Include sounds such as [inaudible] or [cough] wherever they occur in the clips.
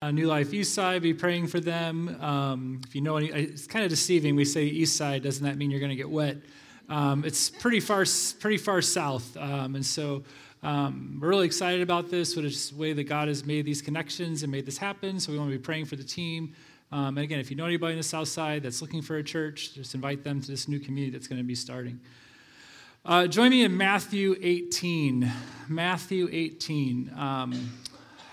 Uh, New Life East Side, be praying for them. Um, if you know any, it's kind of deceiving. We say East Side, doesn't that mean you're going to get wet? Um, it's pretty far, pretty far south, um, and so um, we're really excited about this. What is the way that God has made these connections and made this happen. So we want to be praying for the team. Um, and again, if you know anybody in the South Side that's looking for a church, just invite them to this new community that's going to be starting. Uh, join me in Matthew 18. Matthew 18.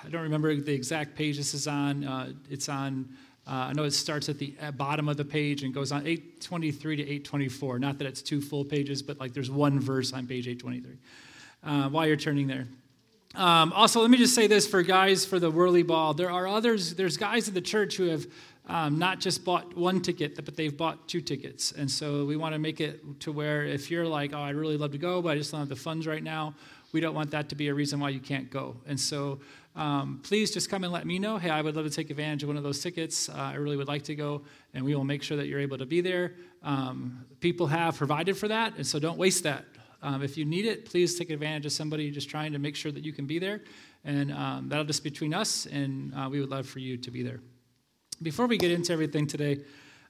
I don't remember the exact page this is on. Uh, it's on, uh, I know it starts at the bottom of the page and goes on 823 to 824. Not that it's two full pages, but like there's one verse on page 823 uh, while you're turning there. Um, also, let me just say this for guys for the whirly ball. There are others, there's guys in the church who have um, not just bought one ticket, but they've bought two tickets. And so we want to make it to where if you're like, oh, I'd really love to go, but I just don't have the funds right now, we don't want that to be a reason why you can't go. And so um, please just come and let me know. Hey, I would love to take advantage of one of those tickets. Uh, I really would like to go, and we will make sure that you're able to be there. Um, people have provided for that, and so don't waste that. Um, if you need it, please take advantage of somebody just trying to make sure that you can be there. And um, that'll just be between us, and uh, we would love for you to be there. Before we get into everything today,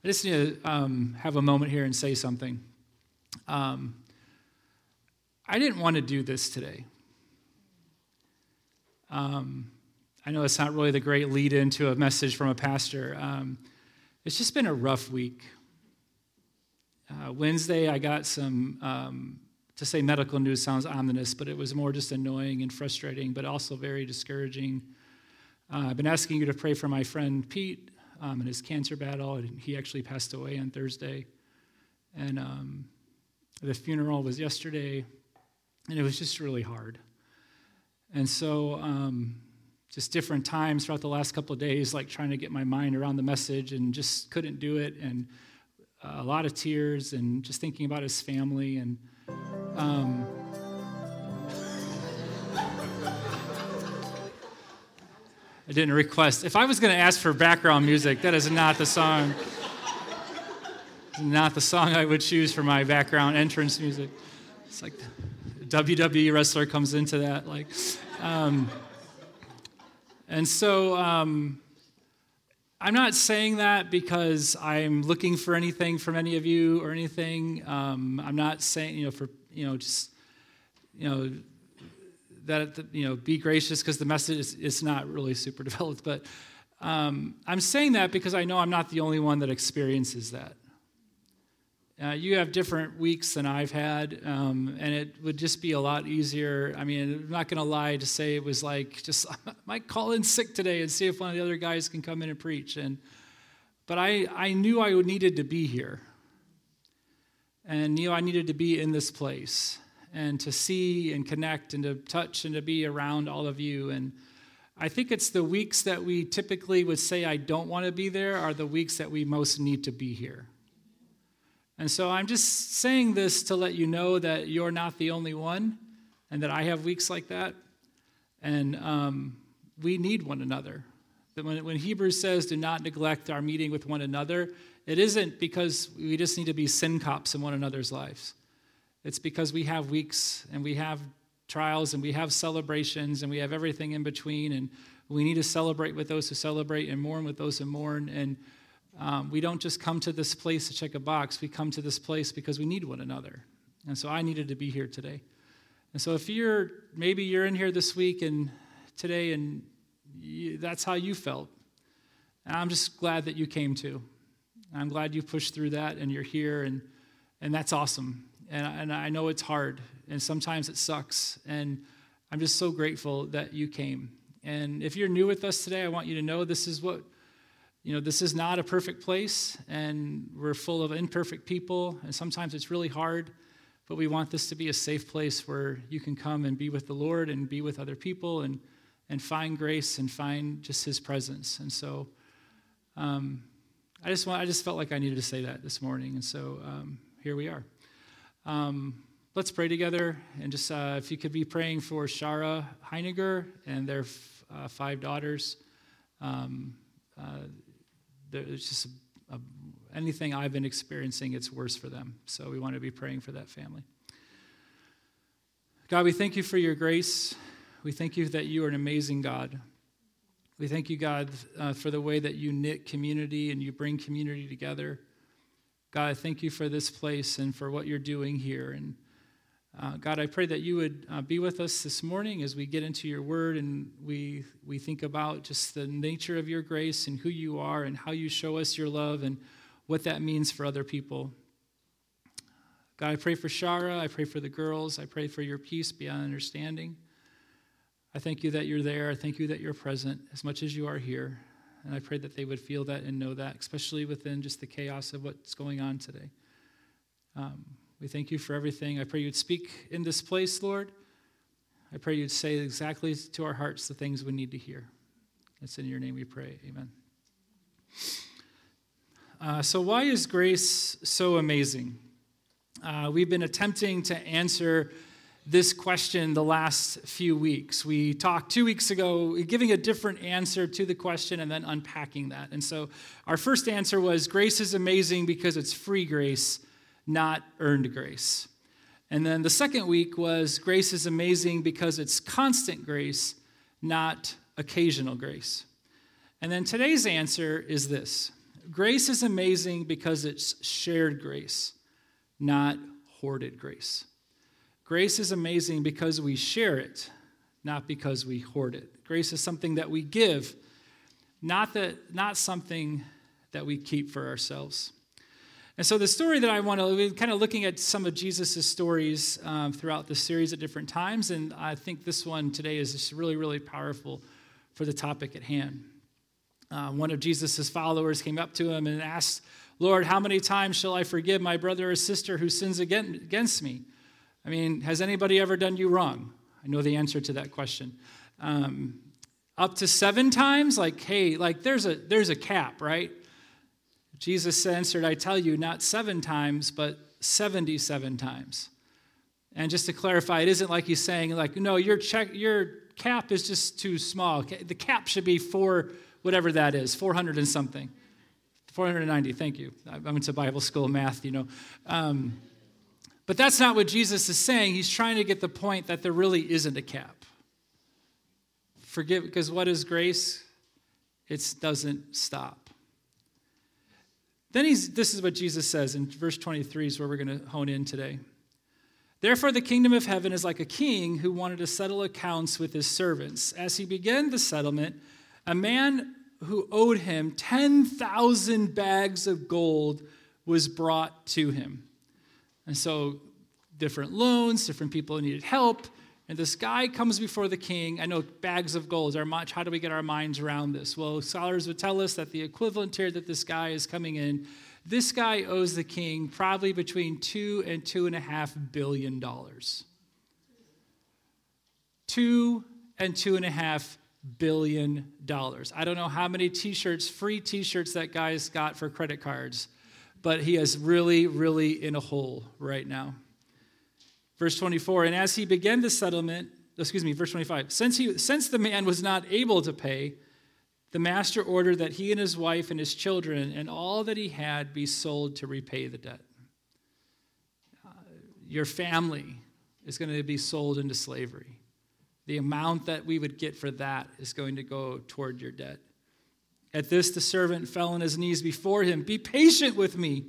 I just need to um, have a moment here and say something. Um, I didn't want to do this today. Um, I know it's not really the great lead into a message from a pastor. Um, it's just been a rough week. Uh, Wednesday, I got some, um, to say medical news sounds ominous, but it was more just annoying and frustrating, but also very discouraging. Uh, I've been asking you to pray for my friend Pete um, in his cancer battle. And he actually passed away on Thursday. And um, the funeral was yesterday, and it was just really hard. And so, um, just different times throughout the last couple of days, like trying to get my mind around the message and just couldn't do it. And uh, a lot of tears and just thinking about his family. And um, I didn't request. If I was going to ask for background music, that is not the song. not the song I would choose for my background entrance music. It's like WWE wrestler comes into that, like. Um, and so um, I'm not saying that because I'm looking for anything from any of you or anything. Um, I'm not saying, you know, for, you know, just, you know, that, you know, be gracious because the message is, not really super [laughs] developed. But um, I'm saying that because I know I'm not the only one that experiences that. Uh, you have different weeks than I've had, um, and it would just be a lot easier. I mean, I'm not going to lie to say it was like just [laughs] I might call in sick today and see if one of the other guys can come in and preach. And but I I knew I needed to be here, and knew I needed to be in this place and to see and connect and to touch and to be around all of you. And I think it's the weeks that we typically would say I don't want to be there are the weeks that we most need to be here. And so I'm just saying this to let you know that you're not the only one and that I have weeks like that. And um, we need one another. That when, when Hebrews says, do not neglect our meeting with one another, it isn't because we just need to be sin cops in one another's lives. It's because we have weeks and we have trials and we have celebrations and we have everything in between. And we need to celebrate with those who celebrate and mourn with those who mourn. And um, we don't just come to this place to check a box. We come to this place because we need one another. And so I needed to be here today. And so if you're, maybe you're in here this week and today and you, that's how you felt, I'm just glad that you came too. I'm glad you pushed through that and you're here and, and that's awesome. And, and I know it's hard and sometimes it sucks. And I'm just so grateful that you came. And if you're new with us today, I want you to know this is what you know, this is not a perfect place, and we're full of imperfect people, and sometimes it's really hard, but we want this to be a safe place where you can come and be with the Lord and be with other people and, and find grace and find just His presence. And so um, I, just want, I just felt like I needed to say that this morning, and so um, here we are. Um, let's pray together, and just uh, if you could be praying for Shara Heiniger and their f- uh, five daughters. Um, uh, there's just a, a, anything I've been experiencing, it's worse for them. So we want to be praying for that family. God, we thank you for your grace. We thank you that you are an amazing God. We thank you, God, uh, for the way that you knit community and you bring community together. God, I thank you for this place and for what you're doing here. And uh, God, I pray that you would uh, be with us this morning as we get into your word and we, we think about just the nature of your grace and who you are and how you show us your love and what that means for other people. God, I pray for Shara. I pray for the girls. I pray for your peace beyond understanding. I thank you that you're there. I thank you that you're present as much as you are here. And I pray that they would feel that and know that, especially within just the chaos of what's going on today. Um, we thank you for everything. I pray you'd speak in this place, Lord. I pray you'd say exactly to our hearts the things we need to hear. It's in your name we pray. Amen. Uh, so, why is grace so amazing? Uh, we've been attempting to answer this question the last few weeks. We talked two weeks ago, giving a different answer to the question and then unpacking that. And so, our first answer was grace is amazing because it's free grace, not earned grace. And then the second week was grace is amazing because it's constant grace, not occasional grace. And then today's answer is this grace is amazing because it's shared grace, not hoarded grace. Grace is amazing because we share it, not because we hoard it. Grace is something that we give, not, that, not something that we keep for ourselves. And so, the story that I want to, we're kind of looking at some of Jesus' stories um, throughout the series at different times, and I think this one today is just really, really powerful for the topic at hand. Uh, one of Jesus' followers came up to him and asked, Lord, how many times shall I forgive my brother or sister who sins against me? I mean, has anybody ever done you wrong? I know the answer to that question. Um, up to seven times? Like, hey, like there's a there's a cap, right? Jesus answered, I tell you, not seven times, but 77 times. And just to clarify, it isn't like he's saying, like, no, your check, your cap is just too small. The cap should be four, whatever that is, 400 and something. 490, thank you. I went to Bible school math, you know. Um, but that's not what Jesus is saying. He's trying to get the point that there really isn't a cap. Forgive, because what is grace? It doesn't stop. Then he's, this is what Jesus says in verse 23 is where we're going to hone in today. Therefore, the kingdom of heaven is like a king who wanted to settle accounts with his servants. As he began the settlement, a man who owed him 10,000 bags of gold was brought to him. And so, different loans, different people needed help. And this guy comes before the king. I know bags of gold are much. How do we get our minds around this? Well, scholars would tell us that the equivalent here that this guy is coming in, this guy owes the king probably between two and two and a half billion dollars. Two and two and a half billion dollars. I don't know how many t-shirts, free t-shirts that guy's got for credit cards but he is really, really in a hole right now. Verse 24, and as he began the settlement, excuse me, verse 25, since, he, since the man was not able to pay, the master ordered that he and his wife and his children and all that he had be sold to repay the debt. Uh, your family is going to be sold into slavery. The amount that we would get for that is going to go toward your debt. At this, the servant fell on his knees before him. Be patient with me.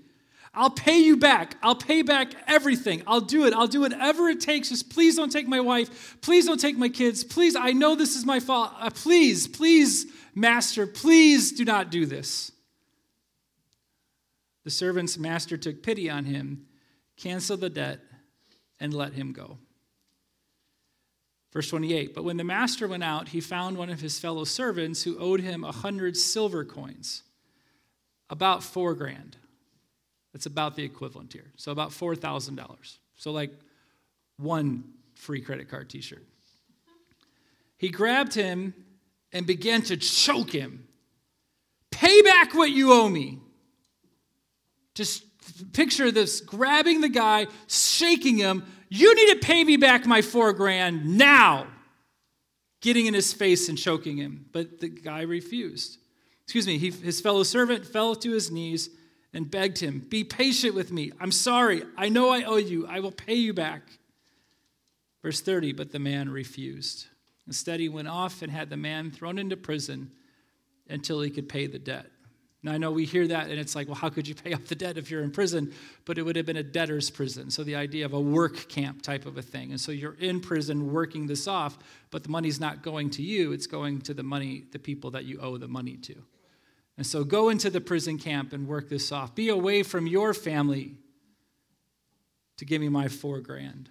I'll pay you back. I'll pay back everything. I'll do it. I'll do whatever it takes. Just please don't take my wife. Please don't take my kids. Please, I know this is my fault. Uh, please, please, master, please do not do this. The servant's master took pity on him, canceled the debt, and let him go. Verse 28 But when the master went out, he found one of his fellow servants who owed him a hundred silver coins, about four grand. That's about the equivalent here. So about $4,000. So, like one free credit card t shirt. He grabbed him and began to choke him. Pay back what you owe me. Just picture this grabbing the guy, shaking him, you need to pay me back my four grand now. Getting in his face and choking him. But the guy refused. Excuse me, he, his fellow servant fell to his knees and begged him, Be patient with me. I'm sorry. I know I owe you. I will pay you back. Verse 30 But the man refused. Instead, he went off and had the man thrown into prison until he could pay the debt. Now, I know we hear that and it's like, well, how could you pay off the debt if you're in prison? But it would have been a debtor's prison. So the idea of a work camp type of a thing. And so you're in prison working this off, but the money's not going to you, it's going to the money, the people that you owe the money to. And so go into the prison camp and work this off. Be away from your family to give me my four grand.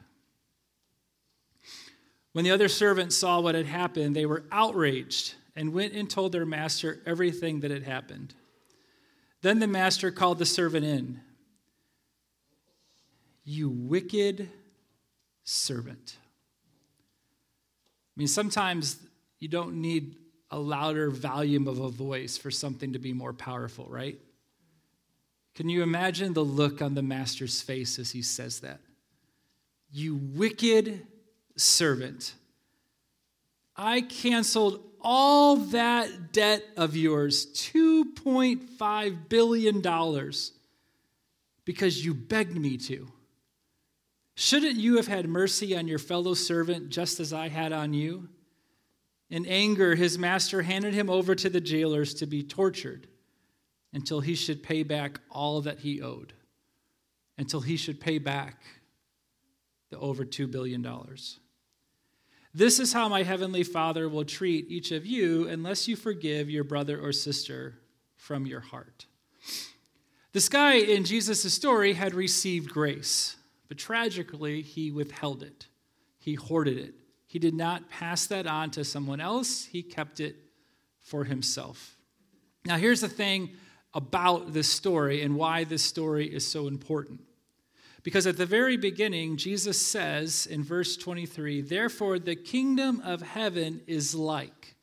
When the other servants saw what had happened, they were outraged and went and told their master everything that had happened. Then the master called the servant in. You wicked servant. I mean, sometimes you don't need a louder volume of a voice for something to be more powerful, right? Can you imagine the look on the master's face as he says that? You wicked servant. I canceled all that debt of yours, $2.5 billion, because you begged me to. Shouldn't you have had mercy on your fellow servant just as I had on you? In anger, his master handed him over to the jailers to be tortured until he should pay back all that he owed, until he should pay back the over $2 billion. This is how my heavenly Father will treat each of you unless you forgive your brother or sister from your heart. This guy in Jesus' story had received grace, but tragically, he withheld it. He hoarded it. He did not pass that on to someone else, he kept it for himself. Now, here's the thing about this story and why this story is so important. Because at the very beginning, Jesus says in verse 23, Therefore, the kingdom of heaven is like.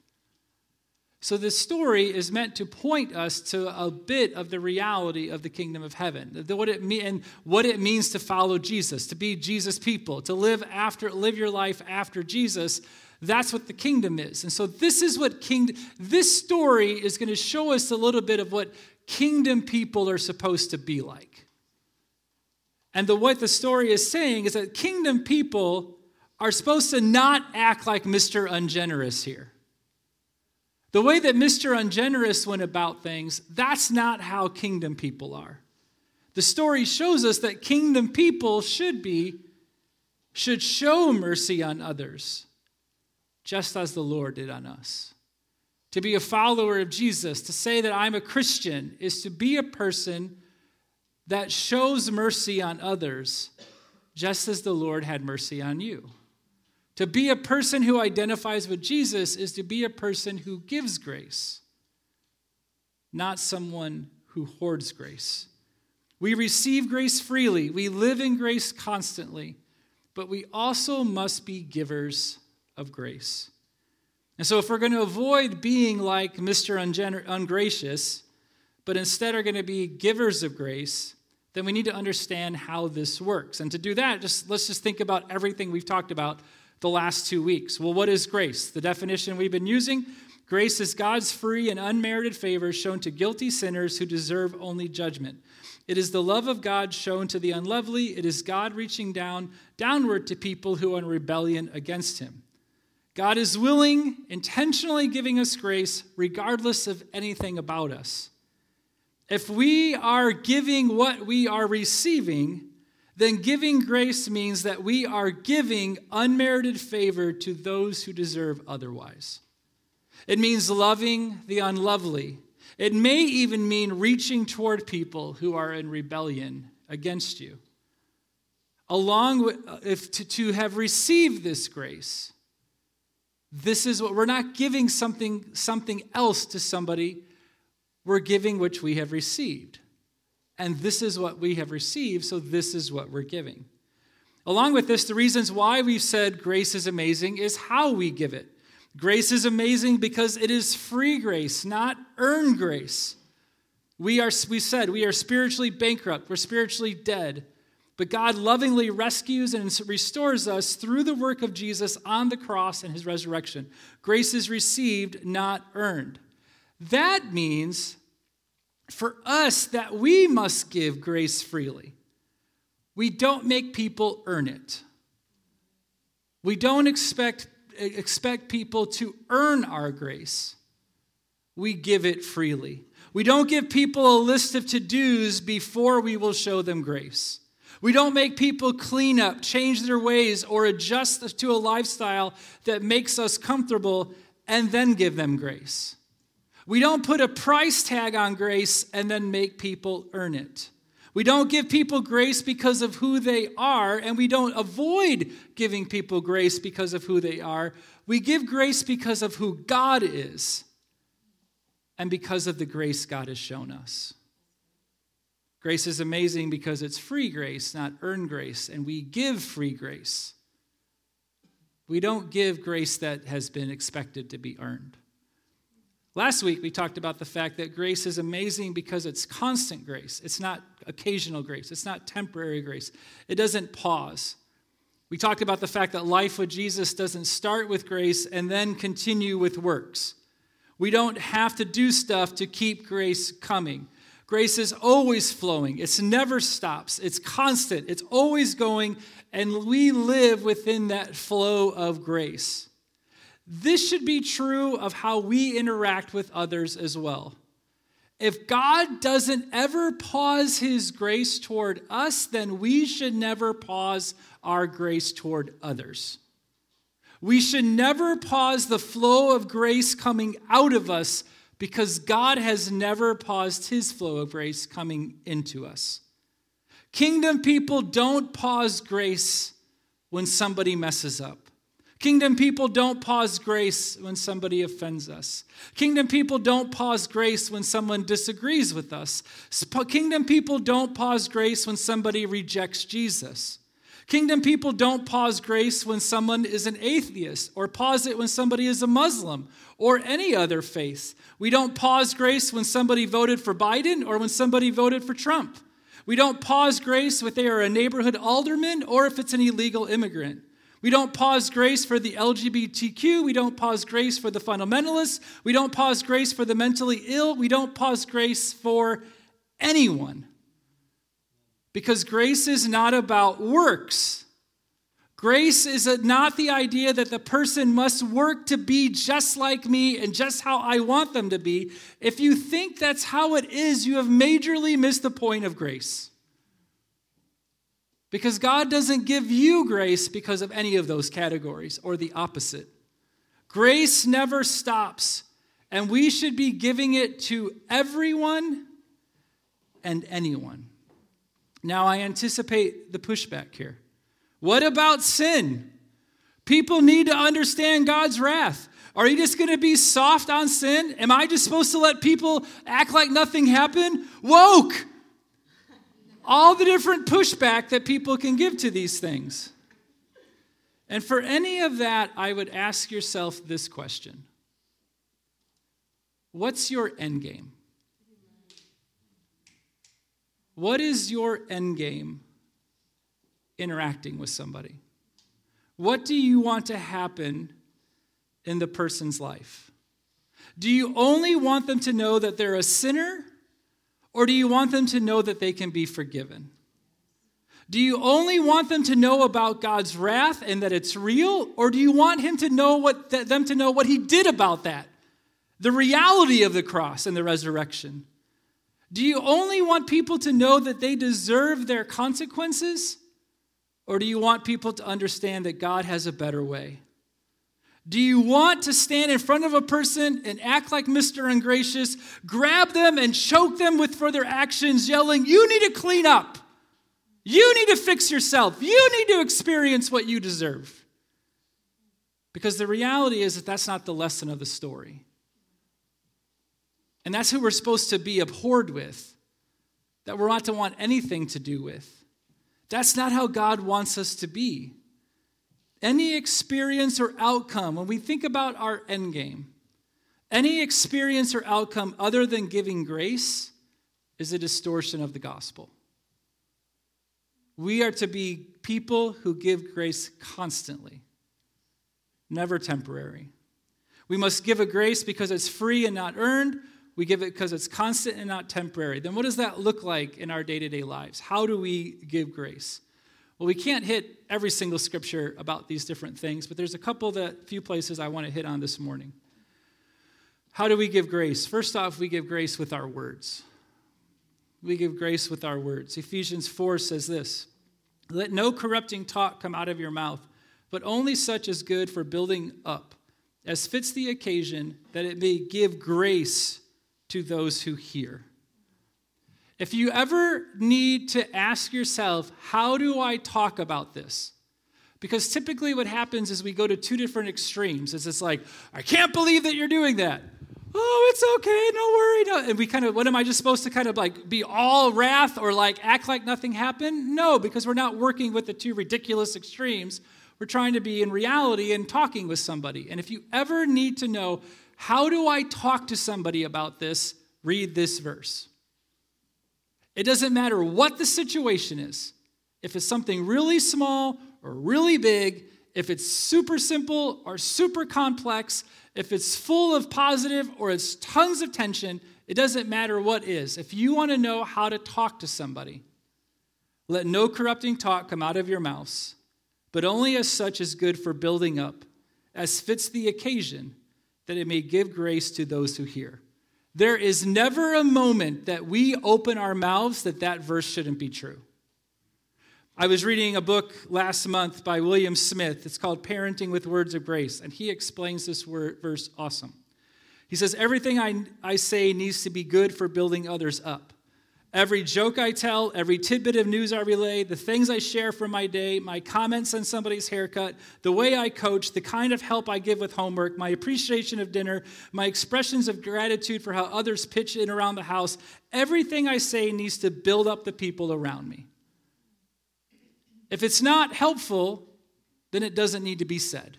So, this story is meant to point us to a bit of the reality of the kingdom of heaven, what it mean, and what it means to follow Jesus, to be Jesus' people, to live after, live your life after Jesus. That's what the kingdom is. And so, this is what kingdom. This story is going to show us a little bit of what kingdom people are supposed to be like. And the, what the story is saying is that kingdom people are supposed to not act like Mr. Ungenerous here. The way that Mr. Ungenerous went about things, that's not how kingdom people are. The story shows us that kingdom people should be, should show mercy on others, just as the Lord did on us. To be a follower of Jesus, to say that I'm a Christian, is to be a person that shows mercy on others, just as the Lord had mercy on you. To be a person who identifies with Jesus is to be a person who gives grace, not someone who hoards grace. We receive grace freely, we live in grace constantly, but we also must be givers of grace. And so, if we're going to avoid being like Mr. Ungener- Ungracious, but instead are going to be givers of grace, then we need to understand how this works. And to do that, just let's just think about everything we've talked about the last two weeks. Well, what is grace? The definition we've been using grace is God's free and unmerited favor shown to guilty sinners who deserve only judgment. It is the love of God shown to the unlovely. It is God reaching down downward to people who are in rebellion against him. God is willing, intentionally giving us grace regardless of anything about us. If we are giving what we are receiving, then giving grace means that we are giving unmerited favor to those who deserve otherwise. It means loving the unlovely. It may even mean reaching toward people who are in rebellion against you. Along with, uh, if to, to have received this grace, this is what we're not giving something, something else to somebody we're giving which we have received. And this is what we have received, so this is what we're giving. Along with this, the reasons why we've said grace is amazing is how we give it. Grace is amazing because it is free grace, not earned grace. We are, we said, we are spiritually bankrupt, we're spiritually dead. But God lovingly rescues and restores us through the work of Jesus on the cross and his resurrection. Grace is received, not earned. That means for us that we must give grace freely. We don't make people earn it. We don't expect expect people to earn our grace. We give it freely. We don't give people a list of to dos before we will show them grace. We don't make people clean up, change their ways, or adjust to a lifestyle that makes us comfortable and then give them grace. We don't put a price tag on grace and then make people earn it. We don't give people grace because of who they are, and we don't avoid giving people grace because of who they are. We give grace because of who God is and because of the grace God has shown us. Grace is amazing because it's free grace, not earned grace, and we give free grace. We don't give grace that has been expected to be earned. Last week, we talked about the fact that grace is amazing because it's constant grace. It's not occasional grace. It's not temporary grace. It doesn't pause. We talked about the fact that life with Jesus doesn't start with grace and then continue with works. We don't have to do stuff to keep grace coming. Grace is always flowing, it never stops, it's constant, it's always going, and we live within that flow of grace. This should be true of how we interact with others as well. If God doesn't ever pause his grace toward us, then we should never pause our grace toward others. We should never pause the flow of grace coming out of us because God has never paused his flow of grace coming into us. Kingdom people don't pause grace when somebody messes up. Kingdom people don't pause grace when somebody offends us. Kingdom people don't pause grace when someone disagrees with us. Kingdom people don't pause grace when somebody rejects Jesus. Kingdom people don't pause grace when someone is an atheist, or pause it when somebody is a Muslim, or any other faith. We don't pause grace when somebody voted for Biden or when somebody voted for Trump. We don't pause grace if they are a neighborhood alderman or if it's an illegal immigrant. We don't pause grace for the LGBTQ. We don't pause grace for the fundamentalists. We don't pause grace for the mentally ill. We don't pause grace for anyone. Because grace is not about works. Grace is not the idea that the person must work to be just like me and just how I want them to be. If you think that's how it is, you have majorly missed the point of grace. Because God doesn't give you grace because of any of those categories or the opposite. Grace never stops, and we should be giving it to everyone and anyone. Now, I anticipate the pushback here. What about sin? People need to understand God's wrath. Are you just going to be soft on sin? Am I just supposed to let people act like nothing happened? Woke! All the different pushback that people can give to these things. And for any of that, I would ask yourself this question What's your end game? What is your end game interacting with somebody? What do you want to happen in the person's life? Do you only want them to know that they're a sinner, or do you want them to know that they can be forgiven? Do you only want them to know about God's wrath and that it's real, or do you want him to know what them to know what he did about that? The reality of the cross and the resurrection. Do you only want people to know that they deserve their consequences? Or do you want people to understand that God has a better way? Do you want to stand in front of a person and act like Mr. Ungracious, grab them and choke them with further actions, yelling, You need to clean up. You need to fix yourself. You need to experience what you deserve. Because the reality is that that's not the lesson of the story. And that's who we're supposed to be abhorred with, that we're not to want anything to do with. That's not how God wants us to be. Any experience or outcome, when we think about our end game, any experience or outcome other than giving grace is a distortion of the gospel. We are to be people who give grace constantly, never temporary. We must give a grace because it's free and not earned. We give it because it's constant and not temporary. Then what does that look like in our day to day lives? How do we give grace? Well, we can't hit every single scripture about these different things, but there's a couple that few places I want to hit on this morning. How do we give grace? First off, we give grace with our words. We give grace with our words. Ephesians 4 says this Let no corrupting talk come out of your mouth, but only such as good for building up, as fits the occasion, that it may give grace to those who hear. If you ever need to ask yourself, how do I talk about this? Because typically what happens is we go to two different extremes. It's just like, I can't believe that you're doing that. Oh, it's okay, no worry. No. And we kind of, what am I just supposed to kind of like be all wrath or like act like nothing happened? No, because we're not working with the two ridiculous extremes. We're trying to be in reality and talking with somebody. And if you ever need to know, how do I talk to somebody about this? Read this verse. It doesn't matter what the situation is. If it's something really small or really big, if it's super simple or super complex, if it's full of positive or it's tons of tension, it doesn't matter what is. If you want to know how to talk to somebody, let no corrupting talk come out of your mouths, but only as such is good for building up, as fits the occasion, that it may give grace to those who hear. There is never a moment that we open our mouths that that verse shouldn't be true. I was reading a book last month by William Smith. It's called Parenting with Words of Grace, and he explains this word, verse awesome. He says, Everything I, I say needs to be good for building others up. Every joke I tell, every tidbit of news I relay, the things I share from my day, my comments on somebody's haircut, the way I coach, the kind of help I give with homework, my appreciation of dinner, my expressions of gratitude for how others pitch in around the house, everything I say needs to build up the people around me. If it's not helpful, then it doesn't need to be said.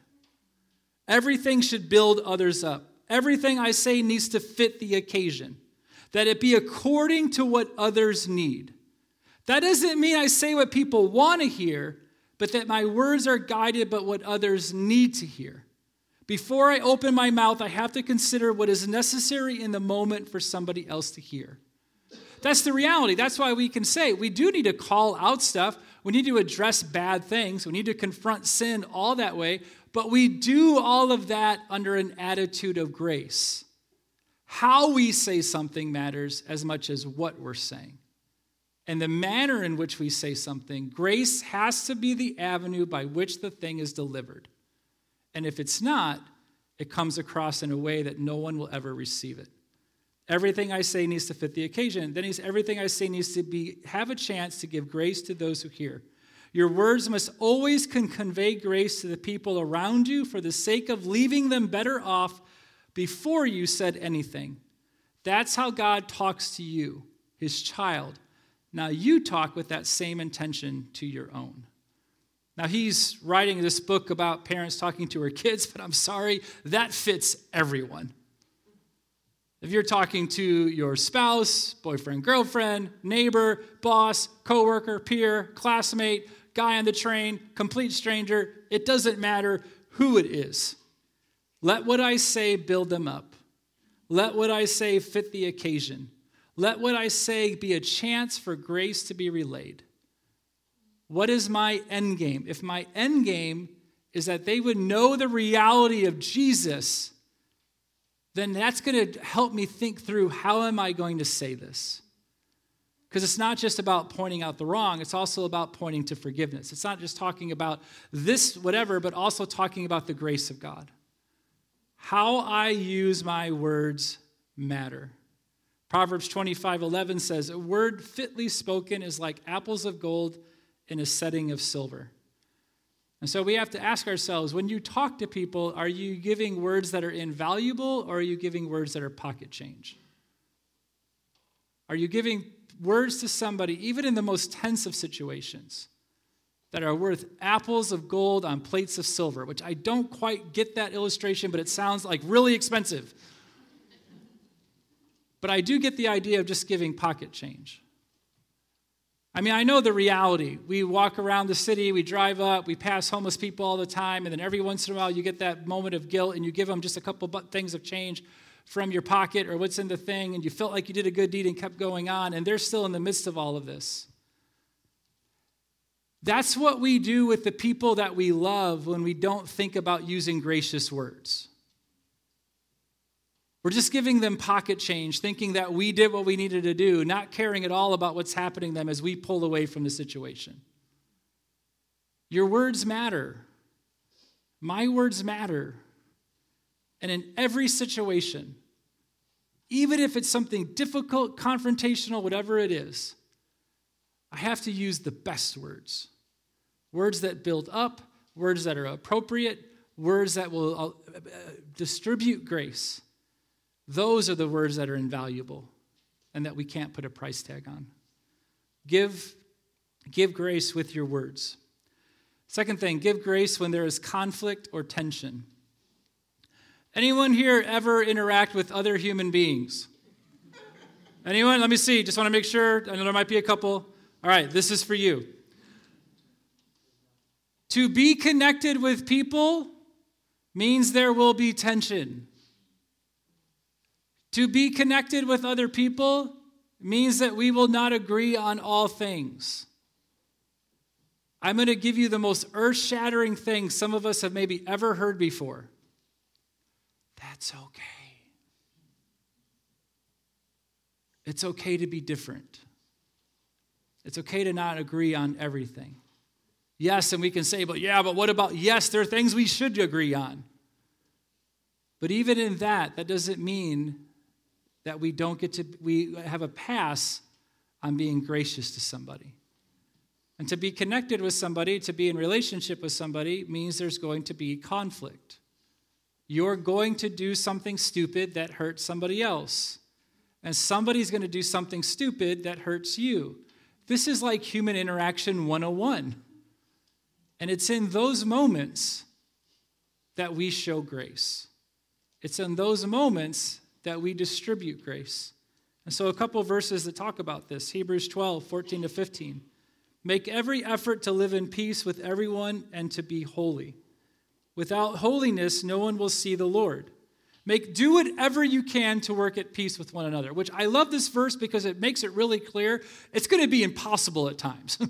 Everything should build others up. Everything I say needs to fit the occasion that it be according to what others need. That doesn't mean I say what people want to hear, but that my words are guided by what others need to hear. Before I open my mouth, I have to consider what is necessary in the moment for somebody else to hear. That's the reality. That's why we can say we do need to call out stuff. We need to address bad things. We need to confront sin all that way. But we do all of that under an attitude of grace. How we say something matters as much as what we're saying. And the manner in which we say something, grace has to be the avenue by which the thing is delivered. And if it's not, it comes across in a way that no one will ever receive it. Everything I say needs to fit the occasion. Then he's everything I say needs to be have a chance to give grace to those who hear. Your words must always convey grace to the people around you for the sake of leaving them better off before you said anything. That's how God talks to you, his child. Now you talk with that same intention to your own. Now he's writing this book about parents talking to their kids, but I'm sorry, that fits everyone. If you're talking to your spouse, boyfriend, girlfriend, neighbor, boss, coworker, peer, classmate, guy on the train, complete stranger, it doesn't matter who it is. Let what I say build them up. Let what I say fit the occasion. Let what I say be a chance for grace to be relayed. What is my end game? If my end game is that they would know the reality of Jesus, then that's going to help me think through how am I going to say this? Because it's not just about pointing out the wrong, it's also about pointing to forgiveness. It's not just talking about this, whatever, but also talking about the grace of God. How I use my words matter. Proverbs 25 11 says, A word fitly spoken is like apples of gold in a setting of silver. And so we have to ask ourselves when you talk to people, are you giving words that are invaluable or are you giving words that are pocket change? Are you giving words to somebody, even in the most tense of situations? That are worth apples of gold on plates of silver, which I don't quite get that illustration, but it sounds like really expensive. But I do get the idea of just giving pocket change. I mean, I know the reality. We walk around the city, we drive up, we pass homeless people all the time, and then every once in a while you get that moment of guilt and you give them just a couple things of change from your pocket or what's in the thing, and you felt like you did a good deed and kept going on, and they're still in the midst of all of this. That's what we do with the people that we love when we don't think about using gracious words. We're just giving them pocket change, thinking that we did what we needed to do, not caring at all about what's happening to them as we pull away from the situation. Your words matter. My words matter. And in every situation, even if it's something difficult, confrontational, whatever it is, I have to use the best words words that build up, words that are appropriate, words that will uh, distribute grace. Those are the words that are invaluable and that we can't put a price tag on. Give, give grace with your words. Second thing, give grace when there is conflict or tension. Anyone here ever interact with other human beings? Anyone? Let me see. Just want to make sure. I know there might be a couple. All right, this is for you. To be connected with people means there will be tension. To be connected with other people means that we will not agree on all things. I'm going to give you the most earth shattering thing some of us have maybe ever heard before. That's okay. It's okay to be different. It's okay to not agree on everything. Yes, and we can say, but yeah, but what about, yes, there are things we should agree on. But even in that, that doesn't mean that we don't get to, we have a pass on being gracious to somebody. And to be connected with somebody, to be in relationship with somebody, means there's going to be conflict. You're going to do something stupid that hurts somebody else. And somebody's going to do something stupid that hurts you. This is like human interaction 101. And it's in those moments that we show grace. It's in those moments that we distribute grace. And so, a couple verses that talk about this Hebrews 12, 14 to 15. Make every effort to live in peace with everyone and to be holy. Without holiness, no one will see the Lord. Make do whatever you can to work at peace with one another. Which I love this verse because it makes it really clear. It's going to be impossible at times. [laughs]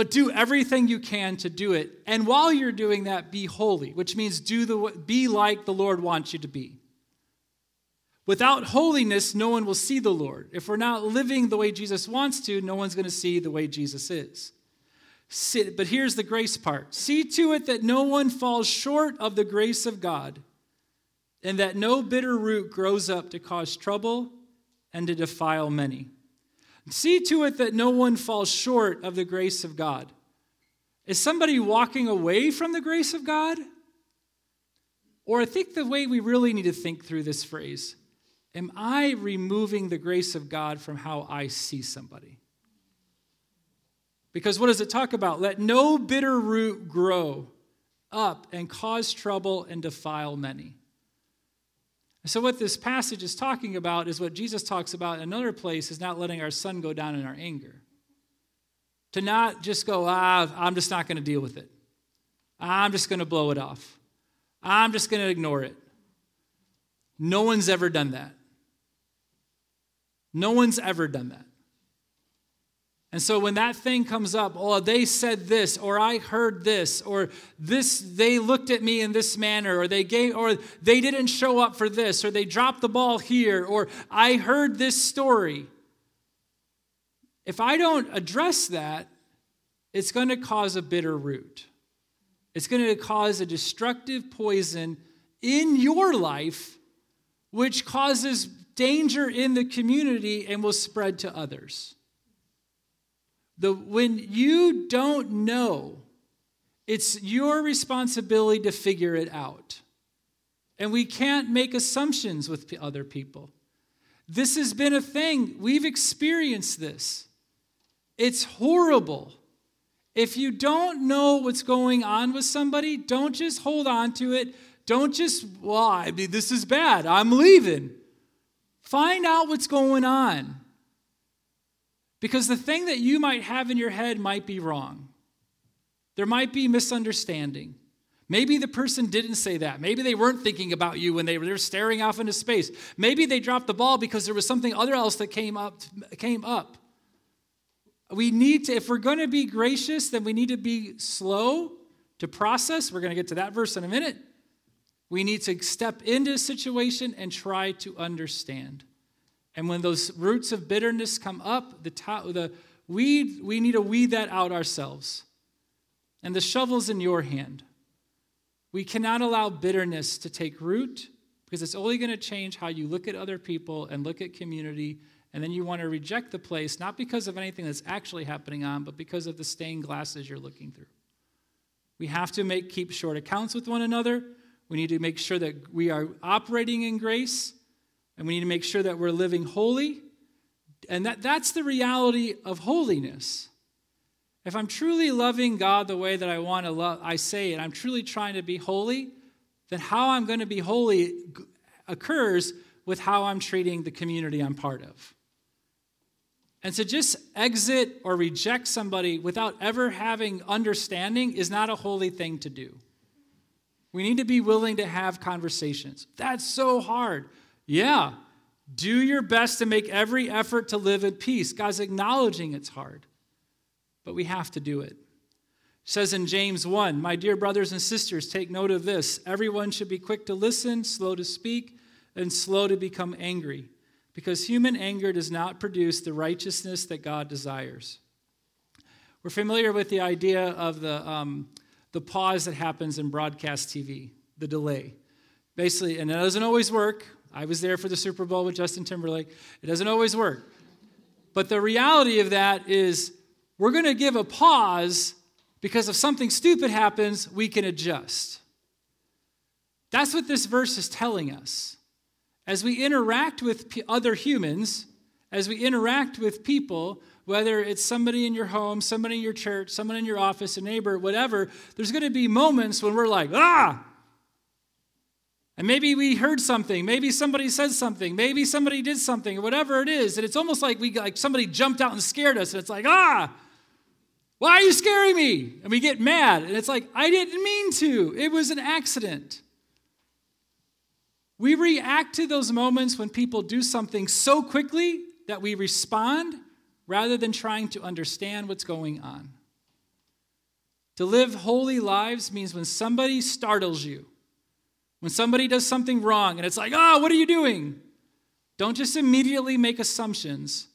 but do everything you can to do it. And while you're doing that, be holy, which means do the be like the Lord wants you to be. Without holiness, no one will see the Lord. If we're not living the way Jesus wants to, no one's going to see the way Jesus is. But here's the grace part see to it that no one falls short of the grace of God, and that no bitter root grows up to cause trouble and to defile many. See to it that no one falls short of the grace of God. Is somebody walking away from the grace of God? Or I think the way we really need to think through this phrase am I removing the grace of God from how I see somebody? Because what does it talk about? Let no bitter root grow up and cause trouble and defile many. So, what this passage is talking about is what Jesus talks about in another place is not letting our sun go down in our anger. To not just go, ah, I'm just not going to deal with it. I'm just going to blow it off. I'm just going to ignore it. No one's ever done that. No one's ever done that. And so when that thing comes up, oh, they said this, or I heard this, or this, they looked at me in this manner, or they gave, or they didn't show up for this, or they dropped the ball here, or I heard this story. If I don't address that, it's going to cause a bitter root. It's going to cause a destructive poison in your life, which causes danger in the community and will spread to others. The, when you don't know, it's your responsibility to figure it out. And we can't make assumptions with other people. This has been a thing. We've experienced this. It's horrible. If you don't know what's going on with somebody, don't just hold on to it. Don't just, well, I mean, this is bad. I'm leaving. Find out what's going on. Because the thing that you might have in your head might be wrong. There might be misunderstanding. Maybe the person didn't say that. Maybe they weren't thinking about you when they were staring off into space. Maybe they dropped the ball because there was something other else that came up came up. we need to, if we're going to be gracious, then we need to be slow to process. We're going to get to that verse in a minute. We need to step into a situation and try to understand. And when those roots of bitterness come up, the, to- the weed, we need to weed that out ourselves. And the shovel's in your hand. We cannot allow bitterness to take root because it's only going to change how you look at other people and look at community. And then you want to reject the place, not because of anything that's actually happening on, but because of the stained glasses you're looking through. We have to make, keep short accounts with one another. We need to make sure that we are operating in grace, and we need to make sure that we're living holy. And that, that's the reality of holiness. If I'm truly loving God the way that I want to love, I say it, I'm truly trying to be holy, then how I'm going to be holy occurs with how I'm treating the community I'm part of. And to just exit or reject somebody without ever having understanding is not a holy thing to do. We need to be willing to have conversations. That's so hard. Yeah, do your best to make every effort to live at peace. God's acknowledging it's hard, but we have to do it. it. says in James 1 My dear brothers and sisters, take note of this. Everyone should be quick to listen, slow to speak, and slow to become angry, because human anger does not produce the righteousness that God desires. We're familiar with the idea of the. Um, the pause that happens in broadcast TV, the delay. Basically, and it doesn't always work. I was there for the Super Bowl with Justin Timberlake. It doesn't always work. But the reality of that is we're going to give a pause because if something stupid happens, we can adjust. That's what this verse is telling us. As we interact with other humans, as we interact with people, whether it's somebody in your home, somebody in your church, someone in your office, a neighbor, whatever, there's going to be moments when we're like, ah! And maybe we heard something, maybe somebody said something, maybe somebody did something, or whatever it is, and it's almost like we like somebody jumped out and scared us, and it's like, ah! Why are you scaring me? And we get mad, and it's like, I didn't mean to. It was an accident. We react to those moments when people do something so quickly that we respond rather than trying to understand what's going on. To live holy lives means when somebody startles you, when somebody does something wrong and it's like, oh, what are you doing? Don't just immediately make assumptions.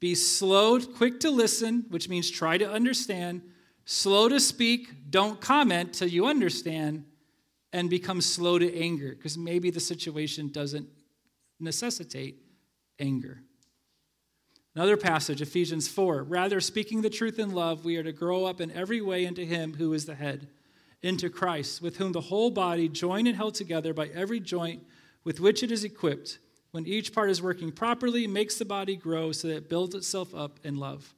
Be slow, quick to listen, which means try to understand, slow to speak, don't comment till you understand, and become slow to anger, because maybe the situation doesn't necessitate anger. Another passage, Ephesians 4. Rather, speaking the truth in love, we are to grow up in every way into Him who is the head, into Christ, with whom the whole body, joined and held together by every joint with which it is equipped, when each part is working properly, makes the body grow so that it builds itself up in love.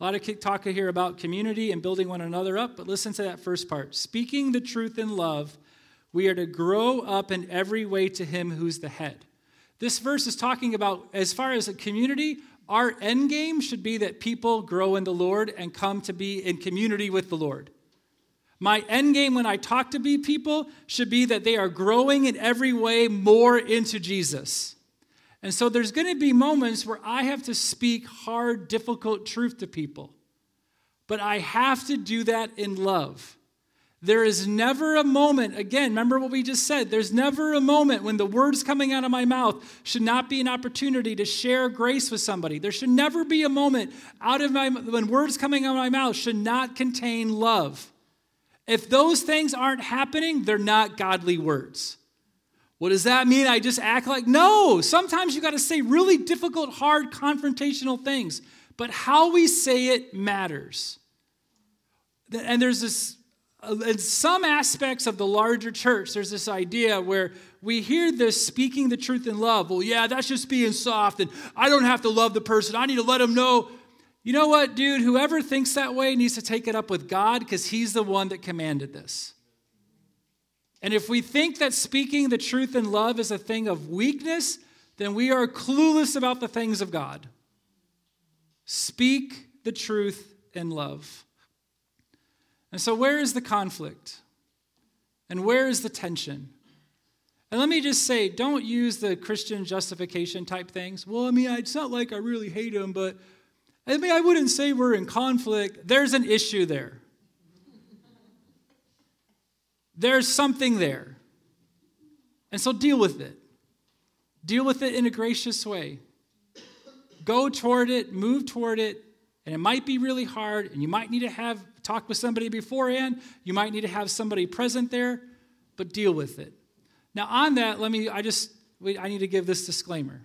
A lot of kick talk here about community and building one another up, but listen to that first part. Speaking the truth in love, we are to grow up in every way to Him who's the head. This verse is talking about, as far as a community, our end game should be that people grow in the Lord and come to be in community with the Lord. My end game when I talk to be people should be that they are growing in every way more into Jesus. And so there's going to be moments where I have to speak hard, difficult truth to people. But I have to do that in love. There is never a moment, again, remember what we just said, there's never a moment when the words coming out of my mouth should not be an opportunity to share grace with somebody. There should never be a moment out of my when words coming out of my mouth should not contain love. If those things aren't happening, they're not godly words. What does that mean? I just act like no. Sometimes you got to say really difficult, hard, confrontational things, but how we say it matters. And there's this uh, in some aspects of the larger church, there's this idea where we hear this speaking the truth in love. Well, yeah, that's just being soft, and I don't have to love the person. I need to let them know. You know what, dude? Whoever thinks that way needs to take it up with God because He's the one that commanded this. And if we think that speaking the truth in love is a thing of weakness, then we are clueless about the things of God. Speak the truth in love. And so, where is the conflict? And where is the tension? And let me just say, don't use the Christian justification type things. Well, I mean, it's not like I really hate him, but I mean, I wouldn't say we're in conflict. There's an issue there. There's something there. And so deal with it. Deal with it in a gracious way. Go toward it, move toward it, and it might be really hard, and you might need to have talk with somebody beforehand. You might need to have somebody present there, but deal with it. Now, on that, let me, I just, I need to give this disclaimer.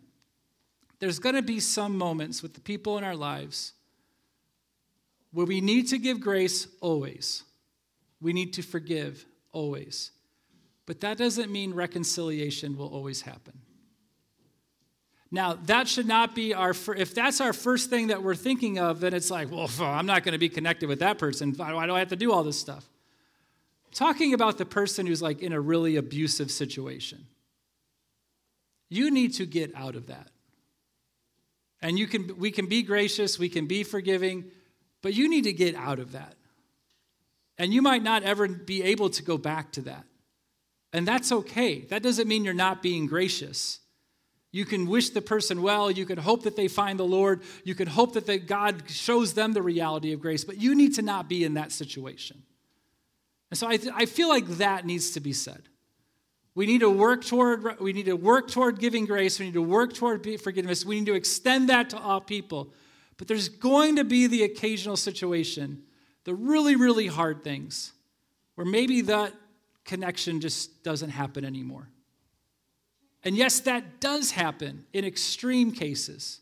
There's going to be some moments with the people in our lives where we need to give grace always. We need to forgive always. But that doesn't mean reconciliation will always happen. Now, that should not be our, if that's our first thing that we're thinking of, then it's like, well, [laughs] I'm not going to be connected with that person. Why do I have to do all this stuff? Talking about the person who's like in a really abusive situation. You need to get out of that. And you can, we can be gracious, we can be forgiving, but you need to get out of that. And you might not ever be able to go back to that. And that's okay. That doesn't mean you're not being gracious. You can wish the person well. You can hope that they find the Lord. You can hope that they, God shows them the reality of grace, but you need to not be in that situation. And so I, I feel like that needs to be said. We need to work toward we need to work toward giving grace. We need to work toward forgiveness. We need to extend that to all people. But there's going to be the occasional situation, the really really hard things, where maybe that connection just doesn't happen anymore. And yes, that does happen in extreme cases.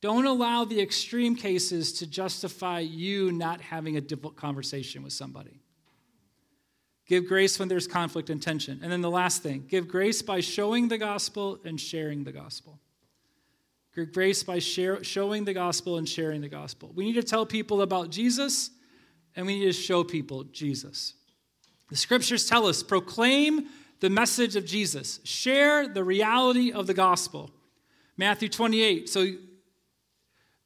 Don't allow the extreme cases to justify you not having a difficult conversation with somebody. Give grace when there's conflict and tension. And then the last thing give grace by showing the gospel and sharing the gospel. Give grace by share, showing the gospel and sharing the gospel. We need to tell people about Jesus and we need to show people Jesus. The scriptures tell us proclaim the message of Jesus, share the reality of the gospel. Matthew 28. So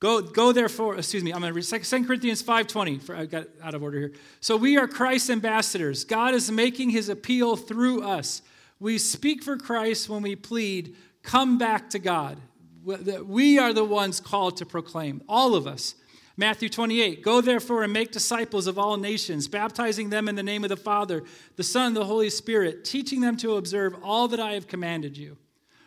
go, go therefore, excuse me, I'm going to read 2 Corinthians 5.20. For, I got out of order here. So we are Christ's ambassadors. God is making his appeal through us. We speak for Christ when we plead, come back to God. We are the ones called to proclaim, all of us. Matthew 28 Go therefore and make disciples of all nations, baptizing them in the name of the Father, the Son, the Holy Spirit, teaching them to observe all that I have commanded you.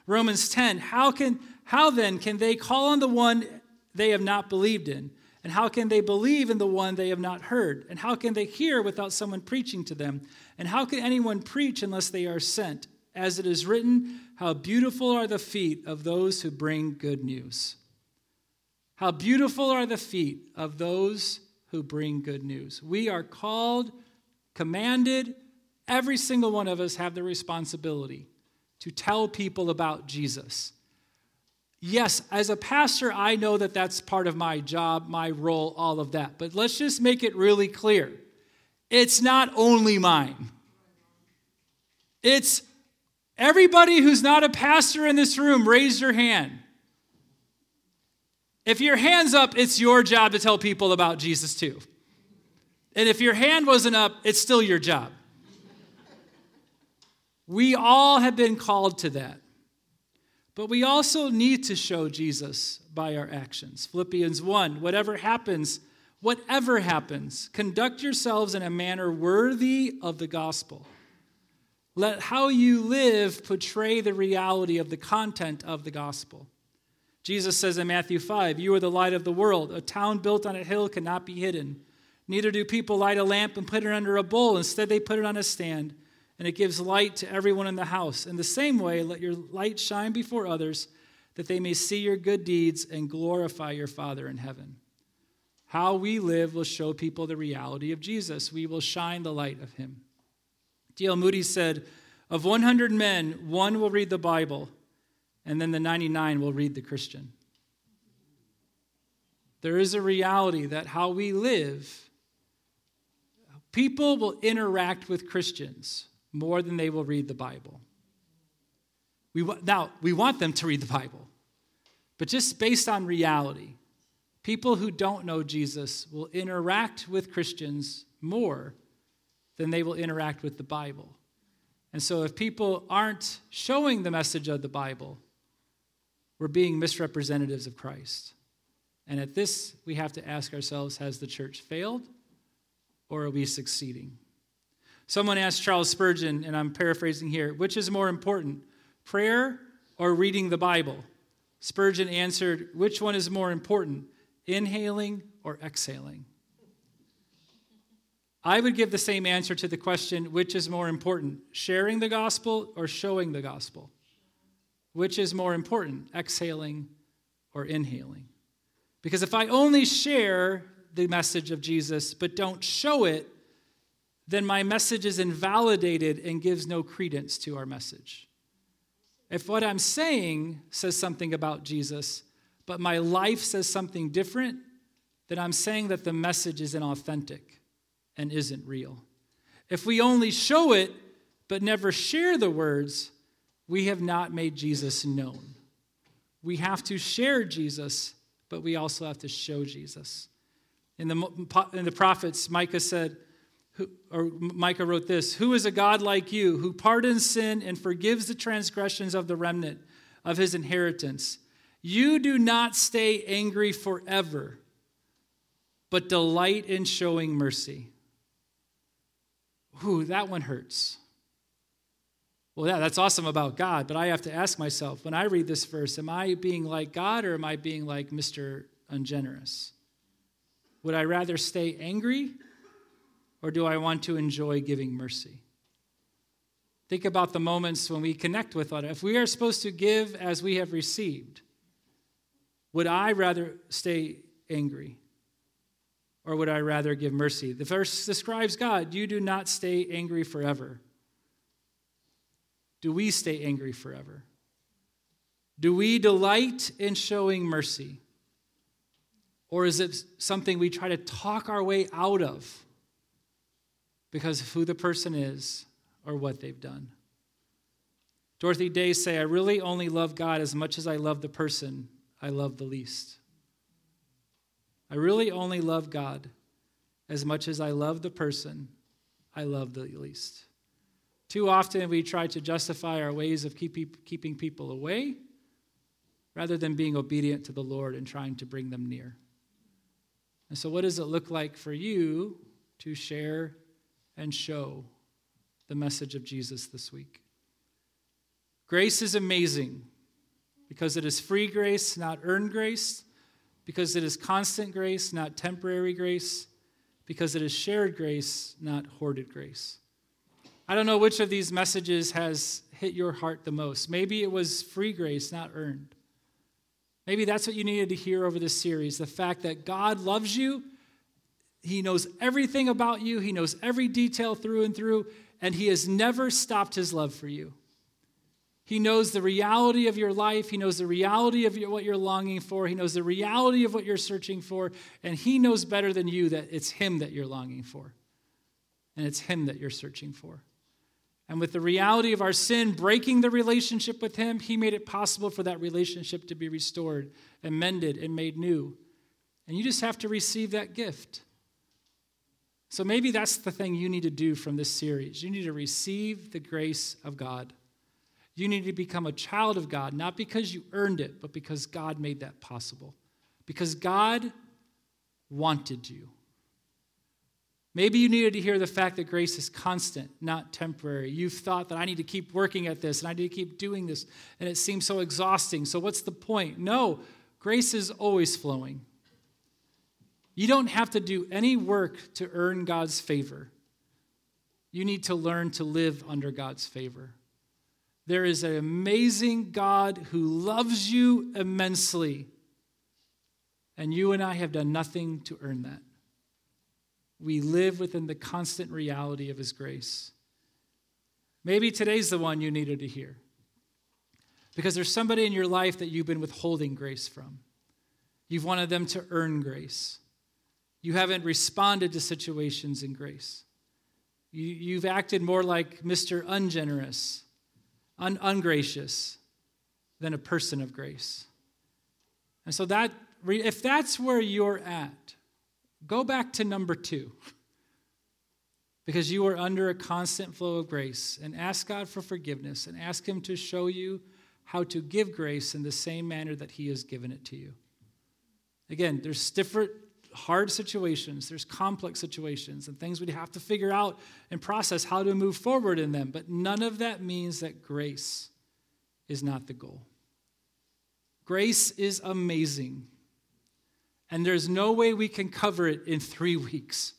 Romans 10 How, can, how then can they call on the one they have not believed in? And how can they believe in the one they have not heard? And how can they hear without someone preaching to them? And how can anyone preach unless they are sent? As it is written, How beautiful are the feet of those who bring good news. How beautiful are the feet of those who bring good news. We are called, commanded, every single one of us have the responsibility to tell people about Jesus. Yes, as a pastor, I know that that's part of my job, my role, all of that. But let's just make it really clear it's not only mine. It's everybody who's not a pastor in this room, raise your hand. If your hand's up, it's your job to tell people about Jesus too. And if your hand wasn't up, it's still your job. We all have been called to that. But we also need to show Jesus by our actions. Philippians 1 whatever happens, whatever happens, conduct yourselves in a manner worthy of the gospel. Let how you live portray the reality of the content of the gospel. Jesus says in Matthew 5, You are the light of the world. A town built on a hill cannot be hidden. Neither do people light a lamp and put it under a bowl. Instead, they put it on a stand, and it gives light to everyone in the house. In the same way, let your light shine before others, that they may see your good deeds and glorify your Father in heaven. How we live will show people the reality of Jesus. We will shine the light of him. D.L. Moody said, Of 100 men, one will read the Bible and then the 99 will read the Christian. There is a reality that how we live, people will interact with Christians more than they will read the Bible. We, now, we want them to read the Bible, but just based on reality, people who don't know Jesus will interact with Christians more than they will interact with the Bible. And so, if people aren't showing the message of the Bible, we're being misrepresentatives of Christ. And at this, we have to ask ourselves has the church failed or are we succeeding? Someone asked Charles Spurgeon, and I'm paraphrasing here, which is more important, prayer or reading the Bible? Spurgeon answered, which one is more important, inhaling or exhaling? I would give the same answer to the question which is more important, sharing the gospel or showing the gospel? Which is more important, exhaling or inhaling? Because if I only share the message of Jesus but don't show it, then my message is invalidated and gives no credence to our message. If what I'm saying says something about Jesus, but my life says something different, then I'm saying that the message is inauthentic and isn't real. If we only show it but never share the words, we have not made Jesus known. We have to share Jesus, but we also have to show Jesus. In the, in the prophets, Micah said, or Micah wrote this Who is a God like you, who pardons sin and forgives the transgressions of the remnant of his inheritance? You do not stay angry forever, but delight in showing mercy. Ooh, that one hurts. Well, yeah, that's awesome about God, but I have to ask myself when I read this verse, am I being like God or am I being like Mr. Ungenerous? Would I rather stay angry or do I want to enjoy giving mercy? Think about the moments when we connect with others. If we are supposed to give as we have received, would I rather stay angry? Or would I rather give mercy? The verse describes God you do not stay angry forever. Do we stay angry forever? Do we delight in showing mercy? Or is it something we try to talk our way out of because of who the person is or what they've done? Dorothy Day say, I really only love God as much as I love the person I love the least. I really only love God as much as I love the person I love the least. Too often we try to justify our ways of keep, keeping people away rather than being obedient to the Lord and trying to bring them near. And so, what does it look like for you to share and show the message of Jesus this week? Grace is amazing because it is free grace, not earned grace, because it is constant grace, not temporary grace, because it is shared grace, not hoarded grace. I don't know which of these messages has hit your heart the most. Maybe it was free grace, not earned. Maybe that's what you needed to hear over this series the fact that God loves you. He knows everything about you, He knows every detail through and through, and He has never stopped His love for you. He knows the reality of your life. He knows the reality of what you're longing for. He knows the reality of what you're searching for. And He knows better than you that it's Him that you're longing for. And it's Him that you're searching for. And with the reality of our sin breaking the relationship with Him, He made it possible for that relationship to be restored and mended and made new. And you just have to receive that gift. So maybe that's the thing you need to do from this series. You need to receive the grace of God. You need to become a child of God, not because you earned it, but because God made that possible. Because God wanted you. Maybe you needed to hear the fact that grace is constant, not temporary. You've thought that I need to keep working at this and I need to keep doing this, and it seems so exhausting. So, what's the point? No, grace is always flowing. You don't have to do any work to earn God's favor. You need to learn to live under God's favor. There is an amazing God who loves you immensely, and you and I have done nothing to earn that we live within the constant reality of His grace. Maybe today's the one you needed to hear. Because there's somebody in your life that you've been withholding grace from. You've wanted them to earn grace. You haven't responded to situations in grace. You, have acted more like Mr. Ungenerous, un- ungracious, than a person of grace. And so that if that's where you're at, Go back to number two. Because you are under a constant flow of grace, and ask God for forgiveness and ask Him to show you how to give grace in the same manner that He has given it to you. Again, there's different hard situations, there's complex situations, and things we have to figure out and process how to move forward in them. But none of that means that grace is not the goal. Grace is amazing. And there's no way we can cover it in three [laughs] weeks.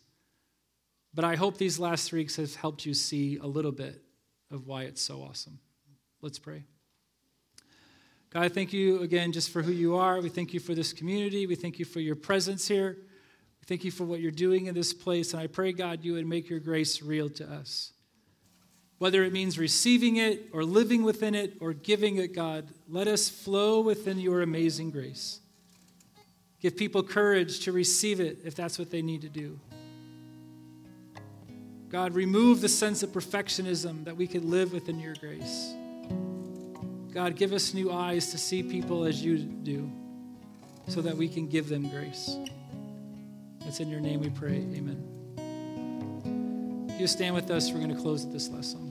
But I hope these last three weeks have helped you see a little bit of why it's so awesome. Let's pray. God, I thank you again just for who you are. We thank you for this community. We thank you for your presence here. We thank you for what you're doing in this place. And I pray, God, you would make your grace real to us. Whether it means receiving it or living within it or giving it, God, let us flow within your amazing grace. Give people courage to receive it if that's what they need to do. God, remove the sense of perfectionism that we could live within your grace. God, give us new eyes to see people as you do so that we can give them grace. It's in your name we pray. Amen. If you stand with us, we're going to close this last song.